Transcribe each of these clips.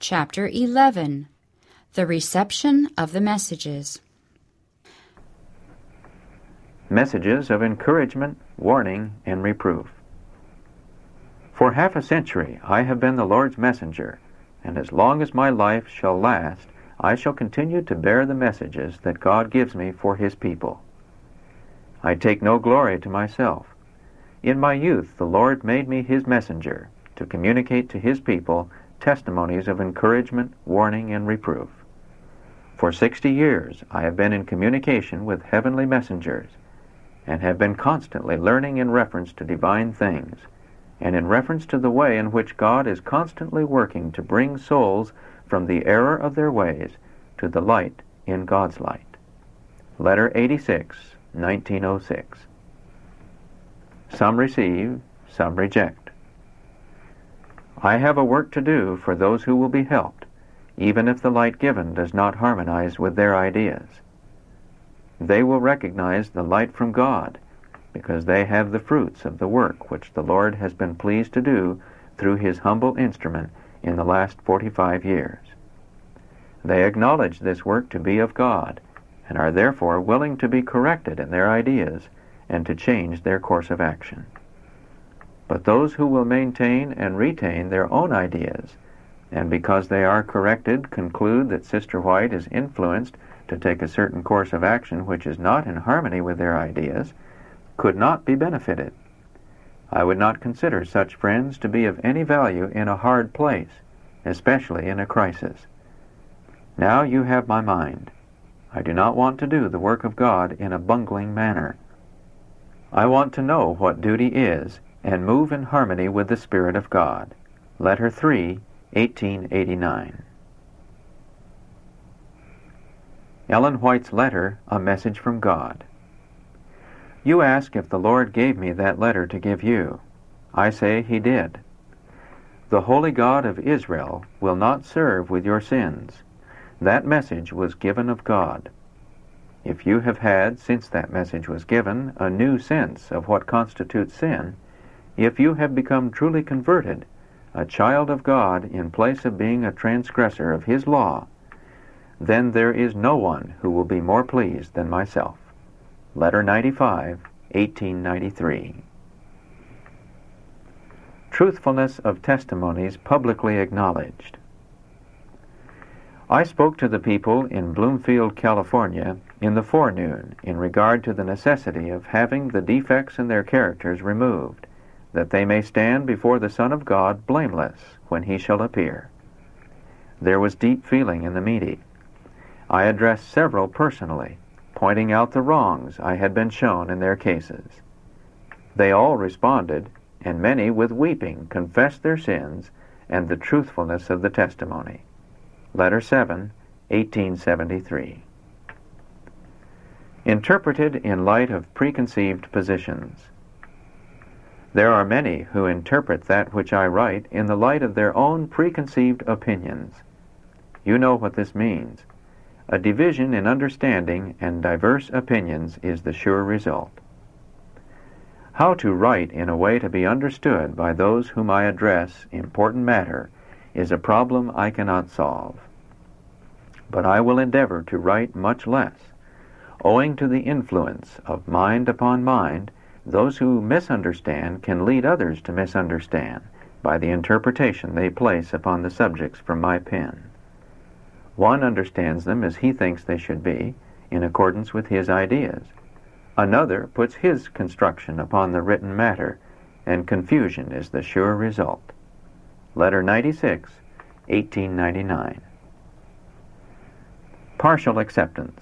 Chapter 11 The Reception of the Messages. Messages of encouragement, warning, and reproof. For half a century I have been the Lord's messenger, and as long as my life shall last, I shall continue to bear the messages that God gives me for His people. I take no glory to myself. In my youth the Lord made me His messenger, to communicate to His people testimonies of encouragement, warning, and reproof. For sixty years I have been in communication with heavenly messengers, and have been constantly learning in reference to divine things, and in reference to the way in which God is constantly working to bring souls from the error of their ways to the light in God's light. Letter 86, 1906. Some receive, some reject. I have a work to do for those who will be helped, even if the light given does not harmonize with their ideas. They will recognize the light from God, because they have the fruits of the work which the Lord has been pleased to do through his humble instrument in the last 45 years. They acknowledge this work to be of God, and are therefore willing to be corrected in their ideas and to change their course of action. But those who will maintain and retain their own ideas, and because they are corrected conclude that Sister White is influenced to take a certain course of action which is not in harmony with their ideas, could not be benefited. I would not consider such friends to be of any value in a hard place, especially in a crisis. Now you have my mind. I do not want to do the work of God in a bungling manner. I want to know what duty is and move in harmony with the Spirit of God. Letter 3, 1889. Ellen White's letter, A Message from God. You ask if the Lord gave me that letter to give you. I say he did. The Holy God of Israel will not serve with your sins. That message was given of God. If you have had, since that message was given, a new sense of what constitutes sin, if you have become truly converted, a child of God in place of being a transgressor of His law, then there is no one who will be more pleased than myself. Letter 95, 1893. Truthfulness of testimonies publicly acknowledged. I spoke to the people in Bloomfield, California, in the forenoon in regard to the necessity of having the defects in their characters removed that they may stand before the Son of God blameless when he shall appear. There was deep feeling in the meeting. I addressed several personally, pointing out the wrongs I had been shown in their cases. They all responded, and many with weeping confessed their sins and the truthfulness of the testimony. Letter 7, 1873. Interpreted in light of preconceived positions. There are many who interpret that which I write in the light of their own preconceived opinions. You know what this means. A division in understanding and diverse opinions is the sure result. How to write in a way to be understood by those whom I address important matter is a problem I cannot solve. But I will endeavor to write much less, owing to the influence of mind upon mind those who misunderstand can lead others to misunderstand by the interpretation they place upon the subjects from my pen. One understands them as he thinks they should be, in accordance with his ideas. Another puts his construction upon the written matter, and confusion is the sure result. Letter 96, 1899. Partial acceptance.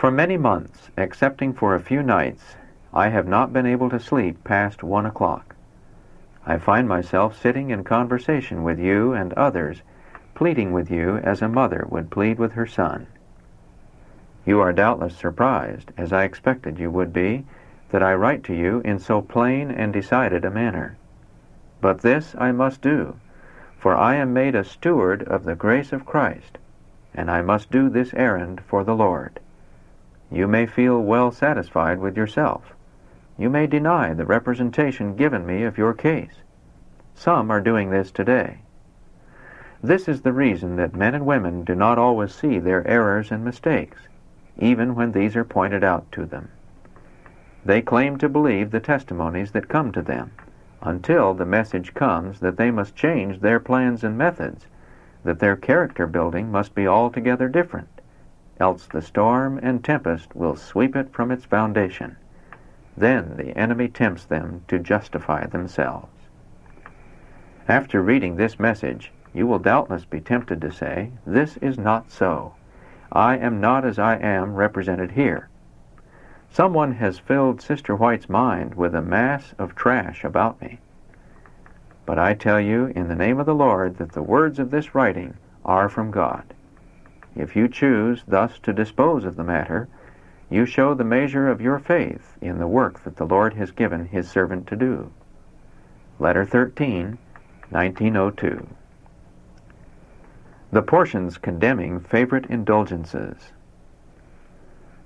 For many months, excepting for a few nights, I have not been able to sleep past one o'clock. I find myself sitting in conversation with you and others, pleading with you as a mother would plead with her son. You are doubtless surprised, as I expected you would be, that I write to you in so plain and decided a manner. But this I must do, for I am made a steward of the grace of Christ, and I must do this errand for the Lord. You may feel well satisfied with yourself. You may deny the representation given me of your case. Some are doing this today. This is the reason that men and women do not always see their errors and mistakes, even when these are pointed out to them. They claim to believe the testimonies that come to them, until the message comes that they must change their plans and methods, that their character building must be altogether different, else the storm and tempest will sweep it from its foundation. Then the enemy tempts them to justify themselves. After reading this message, you will doubtless be tempted to say, This is not so. I am not as I am represented here. Someone has filled Sister White's mind with a mass of trash about me. But I tell you, in the name of the Lord, that the words of this writing are from God. If you choose thus to dispose of the matter, you show the measure of your faith in the work that the Lord has given his servant to do. Letter 13, 1902. The portions condemning favorite indulgences.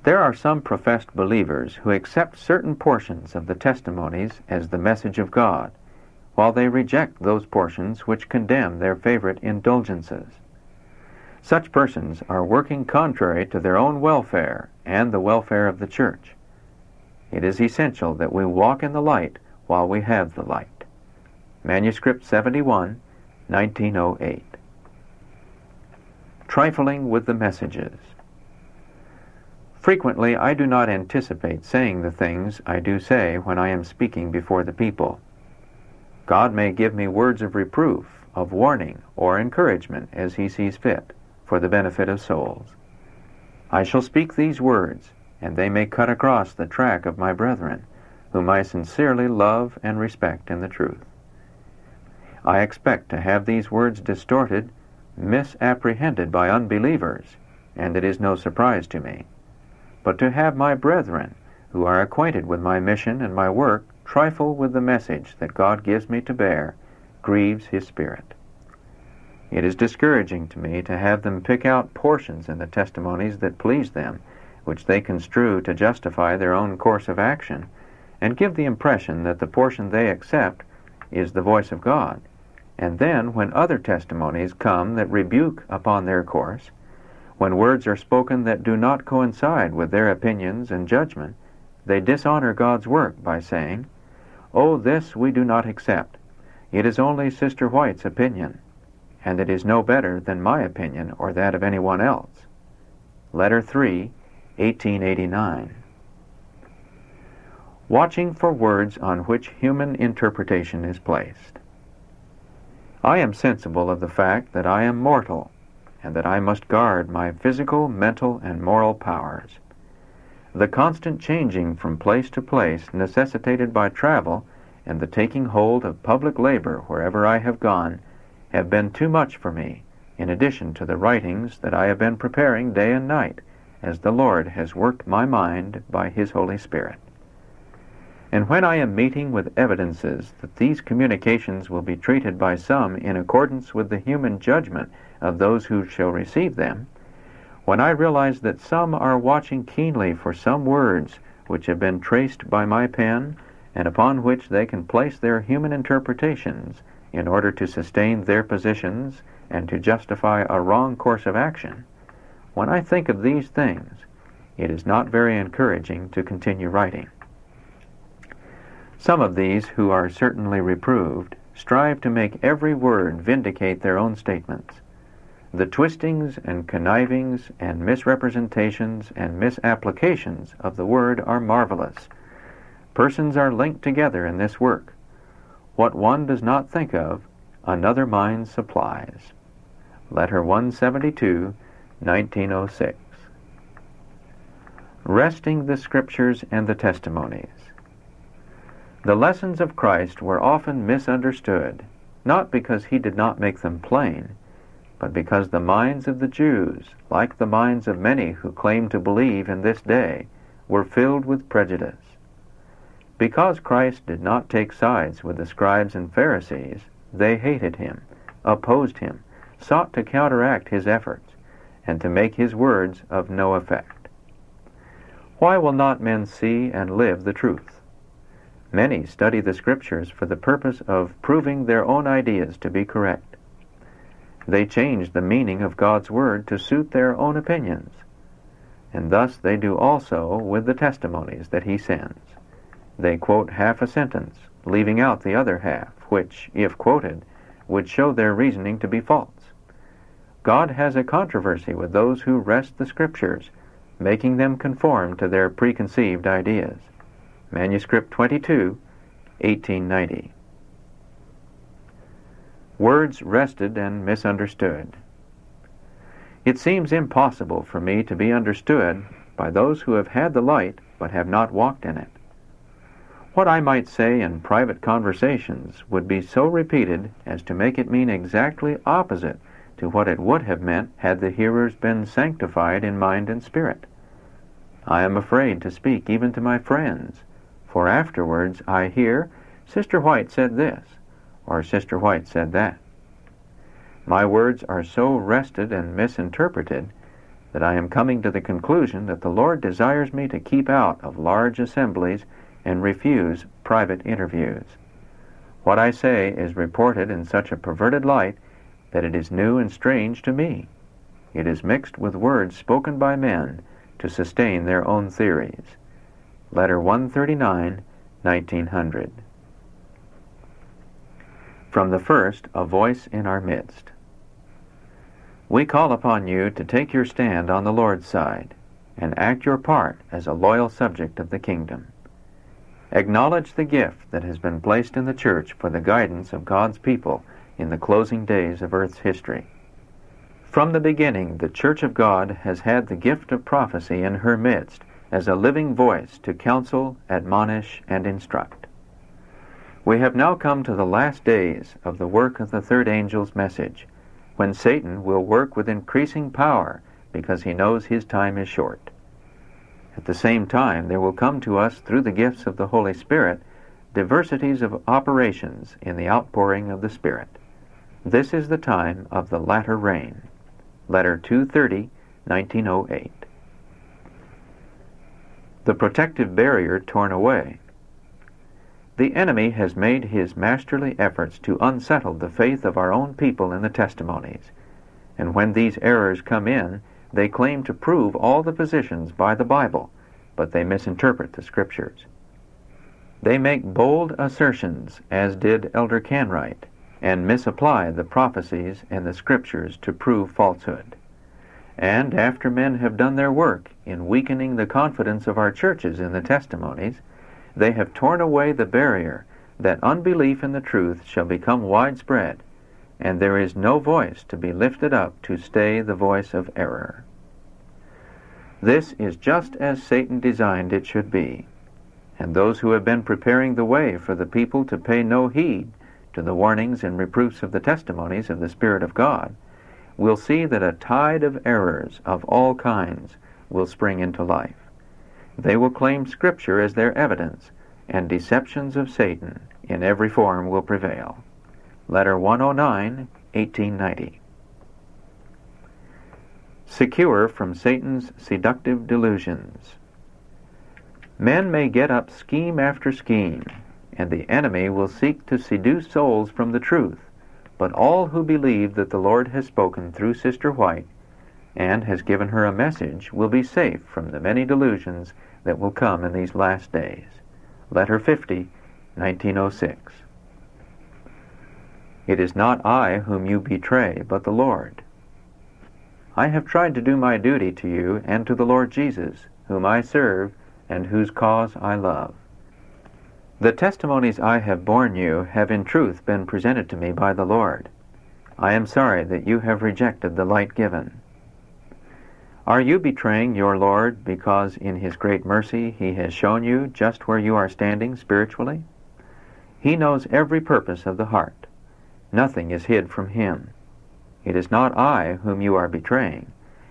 There are some professed believers who accept certain portions of the testimonies as the message of God, while they reject those portions which condemn their favorite indulgences. Such persons are working contrary to their own welfare and the welfare of the church. It is essential that we walk in the light while we have the light. Manuscript 71, 1908. Trifling with the messages. Frequently, I do not anticipate saying the things I do say when I am speaking before the people. God may give me words of reproof, of warning, or encouragement as He sees fit, for the benefit of souls. I shall speak these words, and they may cut across the track of my brethren, whom I sincerely love and respect in the truth. I expect to have these words distorted, misapprehended by unbelievers, and it is no surprise to me but to have my brethren, who are acquainted with my mission and my work, trifle with the message that God gives me to bear, grieves his spirit. It is discouraging to me to have them pick out portions in the testimonies that please them, which they construe to justify their own course of action, and give the impression that the portion they accept is the voice of God. And then, when other testimonies come that rebuke upon their course, when words are spoken that do not coincide with their opinions and judgment, they dishonor God's work by saying, Oh, this we do not accept. It is only Sister White's opinion, and it is no better than my opinion or that of anyone else. Letter 3, 1889. Watching for words on which human interpretation is placed. I am sensible of the fact that I am mortal and that I must guard my physical, mental, and moral powers. The constant changing from place to place necessitated by travel and the taking hold of public labor wherever I have gone have been too much for me, in addition to the writings that I have been preparing day and night, as the Lord has worked my mind by His Holy Spirit. And when I am meeting with evidences that these communications will be treated by some in accordance with the human judgment of those who shall receive them, when I realize that some are watching keenly for some words which have been traced by my pen and upon which they can place their human interpretations in order to sustain their positions and to justify a wrong course of action, when I think of these things, it is not very encouraging to continue writing. Some of these, who are certainly reproved, strive to make every word vindicate their own statements. The twistings and connivings and misrepresentations and misapplications of the word are marvelous. Persons are linked together in this work. What one does not think of, another mind supplies. Letter 172, 1906. Wresting the Scriptures and the Testimonies. The lessons of Christ were often misunderstood, not because he did not make them plain, but because the minds of the Jews, like the minds of many who claim to believe in this day, were filled with prejudice. Because Christ did not take sides with the scribes and Pharisees, they hated him, opposed him, sought to counteract his efforts, and to make his words of no effect. Why will not men see and live the truth? Many study the Scriptures for the purpose of proving their own ideas to be correct. They change the meaning of God's Word to suit their own opinions. And thus they do also with the testimonies that He sends. They quote half a sentence, leaving out the other half, which, if quoted, would show their reasoning to be false. God has a controversy with those who wrest the Scriptures, making them conform to their preconceived ideas. Manuscript 22, 1890. Words wrested and misunderstood. It seems impossible for me to be understood by those who have had the light but have not walked in it. What I might say in private conversations would be so repeated as to make it mean exactly opposite to what it would have meant had the hearers been sanctified in mind and spirit. I am afraid to speak even to my friends, for afterwards I hear, Sister White said this, or Sister White said that. My words are so wrested and misinterpreted that I am coming to the conclusion that the Lord desires me to keep out of large assemblies and refuse private interviews. What I say is reported in such a perverted light that it is new and strange to me. It is mixed with words spoken by men to sustain their own theories. Letter 139, 1900. From the first, a voice in our midst. We call upon you to take your stand on the Lord's side and act your part as a loyal subject of the kingdom. Acknowledge the gift that has been placed in the church for the guidance of God's people in the closing days of earth's history. From the beginning, the Church of God has had the gift of prophecy in her midst as a living voice to counsel, admonish, and instruct. We have now come to the last days of the work of the third angel's message, when Satan will work with increasing power because he knows his time is short. At the same time, there will come to us through the gifts of the Holy Spirit diversities of operations in the outpouring of the Spirit. This is the time of the latter rain. Letter 230, 1908. The protective barrier torn away. The enemy has made his masterly efforts to unsettle the faith of our own people in the testimonies. And when these errors come in, they claim to prove all the positions by the Bible, but they misinterpret the Scriptures. They make bold assertions, as did Elder Canright, and misapply the prophecies and the Scriptures to prove falsehood. And after men have done their work in weakening the confidence of our churches in the testimonies, they have torn away the barrier that unbelief in the truth shall become widespread, and there is no voice to be lifted up to stay the voice of error. This is just as Satan designed it should be, and those who have been preparing the way for the people to pay no heed to the warnings and reproofs of the testimonies of the Spirit of God will see that a tide of errors of all kinds will spring into life. They will claim Scripture as their evidence, and deceptions of Satan in every form will prevail. Letter 109, 1890. Secure from Satan's seductive delusions. Men may get up scheme after scheme, and the enemy will seek to seduce souls from the truth, but all who believe that the Lord has spoken through Sister White and has given her a message will be safe from the many delusions that will come in these last days. Letter 50, 1906. It is not I whom you betray, but the Lord. I have tried to do my duty to you and to the Lord Jesus, whom I serve and whose cause I love. The testimonies I have borne you have in truth been presented to me by the Lord. I am sorry that you have rejected the light given. Are you betraying your Lord because in His great mercy He has shown you just where you are standing spiritually? He knows every purpose of the heart. Nothing is hid from Him. It is not I whom you are betraying.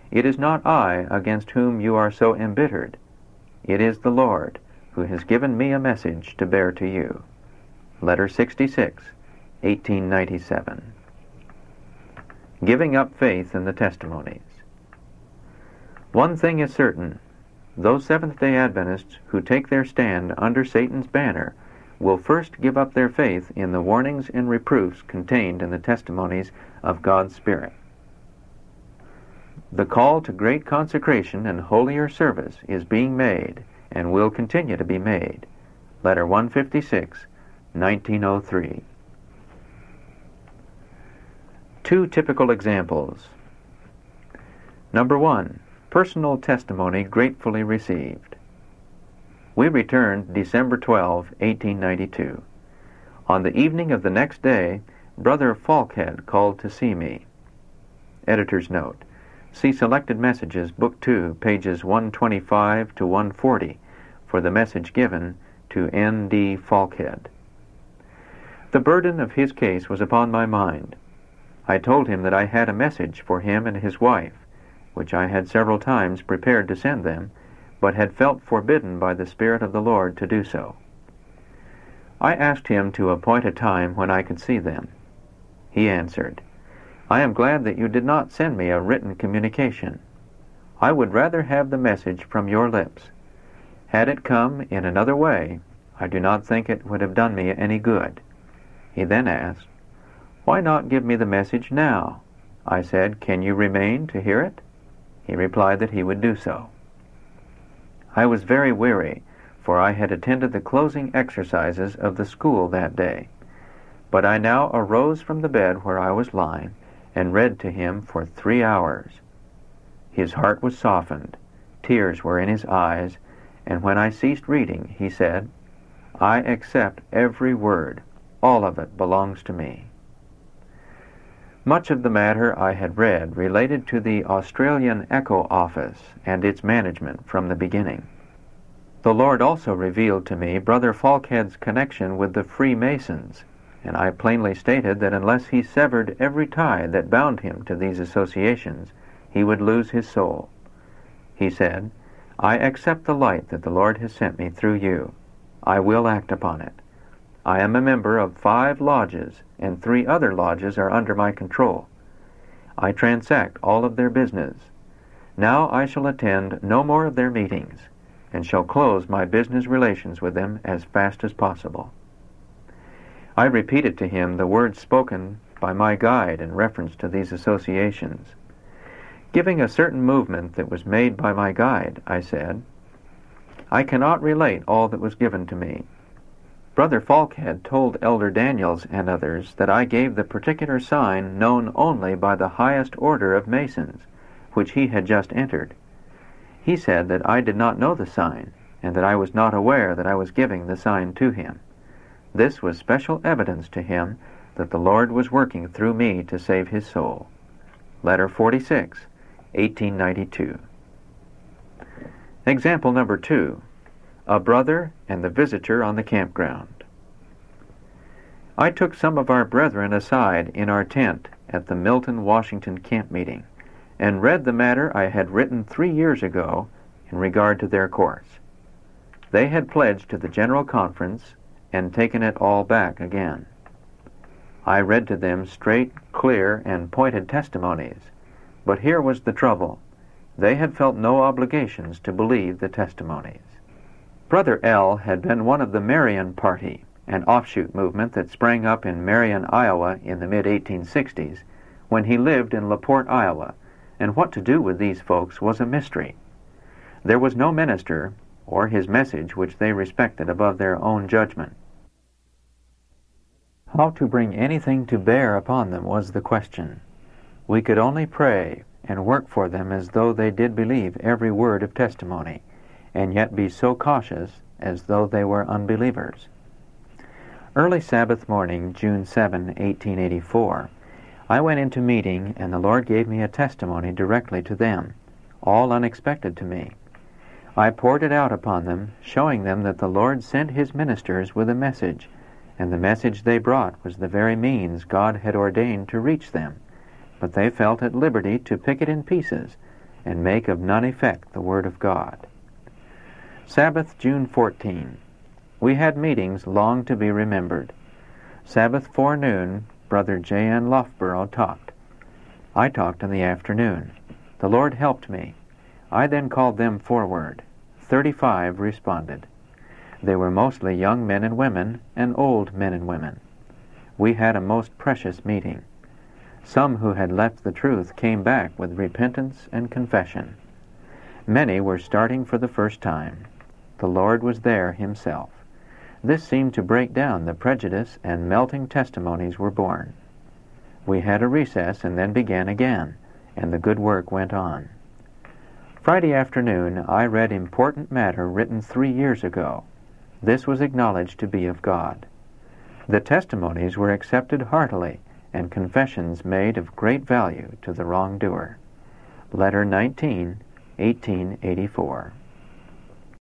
It is not I against whom you are so embittered. It is the Lord who has given me a message to bear to you. Letter 66, 1897. Giving up faith in the testimonies. One thing is certain those Seventh day Adventists who take their stand under Satan's banner will first give up their faith in the warnings and reproofs contained in the testimonies of God's Spirit. The call to great consecration and holier service is being made and will continue to be made. Letter 156, 1903. Two typical examples. Number one, personal testimony gratefully received. We returned December 12, 1892. On the evening of the next day, Brother Faulkhead called to see me. Editor's note. See Selected Messages, Book 2, pages 125 to 140 for the message given to N. D. Faulkhead. The burden of his case was upon my mind. I told him that I had a message for him and his wife, which I had several times prepared to send them, but had felt forbidden by the Spirit of the Lord to do so. I asked him to appoint a time when I could see them. He answered, I am glad that you did not send me a written communication. I would rather have the message from your lips. Had it come in another way, I do not think it would have done me any good. He then asked, Why not give me the message now? I said, Can you remain to hear it? He replied that he would do so. I was very weary, for I had attended the closing exercises of the school that day. But I now arose from the bed where I was lying and read to him for three hours. His heart was softened, tears were in his eyes, and when I ceased reading, he said, I accept every word. All of it belongs to me. Much of the matter I had read related to the Australian Echo Office and its management from the beginning. The Lord also revealed to me Brother Faulkhead's connection with the Freemasons, and I plainly stated that unless he severed every tie that bound him to these associations, he would lose his soul. He said, I accept the light that the Lord has sent me through you. I will act upon it. I am a member of five lodges, and three other lodges are under my control. I transact all of their business. Now I shall attend no more of their meetings, and shall close my business relations with them as fast as possible. I repeated to him the words spoken by my guide in reference to these associations. Giving a certain movement that was made by my guide, I said, I cannot relate all that was given to me. Brother Faulkhead told Elder Daniels and others that I gave the particular sign known only by the highest order of Masons, which he had just entered. He said that I did not know the sign, and that I was not aware that I was giving the sign to him. This was special evidence to him that the Lord was working through me to save his soul. Letter 46, 1892. Example number two a brother and the visitor on the campground. I took some of our brethren aside in our tent at the Milton, Washington camp meeting and read the matter I had written three years ago in regard to their course. They had pledged to the General Conference and taken it all back again. I read to them straight, clear, and pointed testimonies, but here was the trouble. They had felt no obligations to believe the testimonies. Brother L. had been one of the Marion Party, an offshoot movement that sprang up in Marion, Iowa in the mid 1860s when he lived in LaPorte, Iowa, and what to do with these folks was a mystery. There was no minister or his message which they respected above their own judgment. How to bring anything to bear upon them was the question. We could only pray and work for them as though they did believe every word of testimony and yet be so cautious as though they were unbelievers. Early Sabbath morning, June 7, 1884, I went into meeting, and the Lord gave me a testimony directly to them, all unexpected to me. I poured it out upon them, showing them that the Lord sent His ministers with a message, and the message they brought was the very means God had ordained to reach them. But they felt at liberty to pick it in pieces and make of none effect the Word of God. Sabbath, June 14. We had meetings long to be remembered. Sabbath forenoon, Brother J. N. Loughborough talked. I talked in the afternoon. The Lord helped me. I then called them forward. Thirty-five responded. They were mostly young men and women and old men and women. We had a most precious meeting. Some who had left the truth came back with repentance and confession. Many were starting for the first time. The Lord was there Himself. This seemed to break down the prejudice, and melting testimonies were borne. We had a recess and then began again, and the good work went on. Friday afternoon, I read important matter written three years ago. This was acknowledged to be of God. The testimonies were accepted heartily, and confessions made of great value to the wrongdoer. Letter 19, 1884.